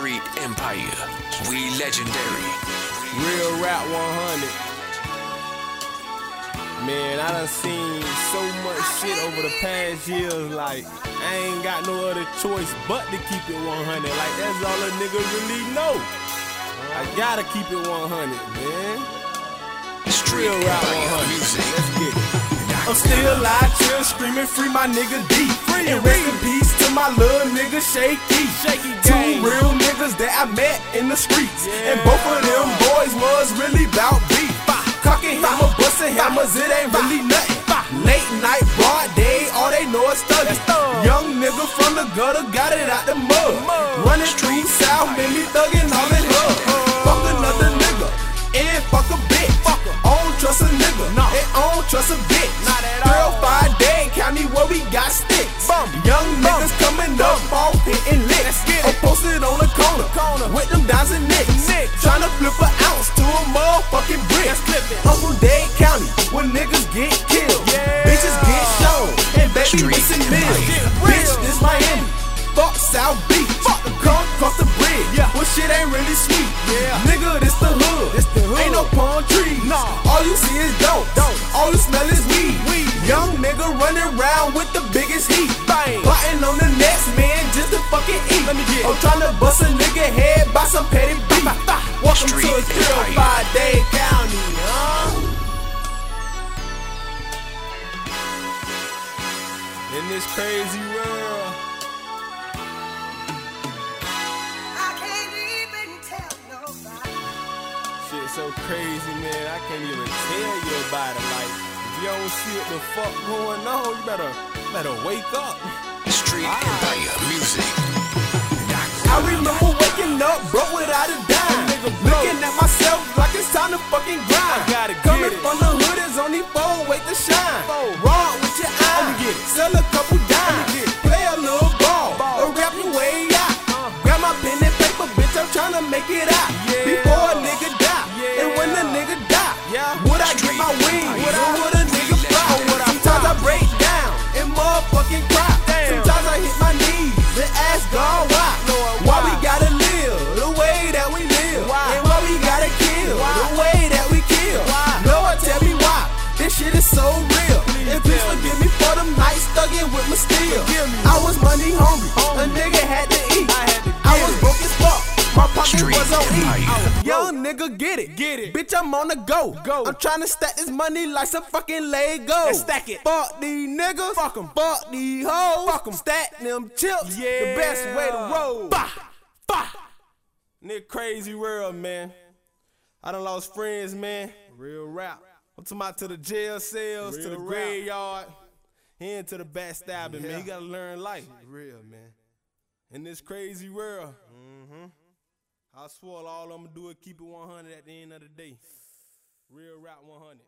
Street Empire. We legendary. Real Rap 100. Man, I done seen so much shit over the past years. Like, I ain't got no other choice but to keep it 100. Like, that's all a nigga really know. I gotta keep it 100, man. Street Real Rap 100. music. Let's get it. I'm still out here screaming, free my nigga D. and rest in peace to my little nigga Shaky. Shaky Two real niggas that I met in the streets. And both of them boys was really bout beef. Cocking hammer, busting hammers, it ain't really nothing. Late night, broad day, all they know is thugging. Young nigga from the gutter got it out the mud. Running through South, made me thugging all Tryna flip an ounce to a motherfucking brick. Let's flip it. I'm from Dade County, where niggas get killed. Yeah. Bitches get shown, and baby Street missing Empire. meals. Bitch, real. this Miami. Fuck South Beach. Fuck the come across the bridge. Yeah. Well, shit ain't really sweet. Yeah. Nigga, this the hood. This the hood. Ain't no palm trees. Nah. All you see is dope. Dope. All you smell is weed. Weed. Young nigga running around with the biggest heat. Bang. Plotting on the next man just to fucking eat. Let me get I'm it. tryna bust a nigga head by some petty beef. Welcome Street to a drill Empire. by Dade County, huh? In this crazy world. I can't even tell nobody. Shit so crazy, man. I can't even tell you about it. Like, if you don't see what the fuck going on, you better better wake up. Street Empire music. I remember waking only four, wait to shine. Raw with your eye. Let me get it. Sell a couple dimes. Play a little ball. Ball. Or rap your way out. Uh. Grab my pen and paper, bitch. I'm trying to make it out. Yeah. Before a nigga die. Yeah. And when a nigga die. Yeah. Would I get my wings? Would I- would a nigga fly? Or would I Sometimes I break down and motherfucking cry. Nights with my steel. I was money hungry. Hungry. A nigga had to eat. I had to I get was it. broke as fuck. My pocket Street was on E. Young nigga, get it. Get it. Bitch, I'm on the go. Go. I'm trying to stack this money like some fucking Lego. Let's stack it. Fuck these niggas. Fuck 'em. Fuck these hoes. Fuck 'em. Stack them chips. Yeah. The best way to roll. Bah. Bah. Nigga, crazy world, man. I done lost friends, man. Real rap. I'm talking about to the jail cells, to the rap. graveyard, and into the backstabbing, man. Yeah. You gotta learn life. Real, man. In this crazy world. Mm-hmm. I swore all I'm gonna do is keep it 100 at the end of the day. Real rap 100.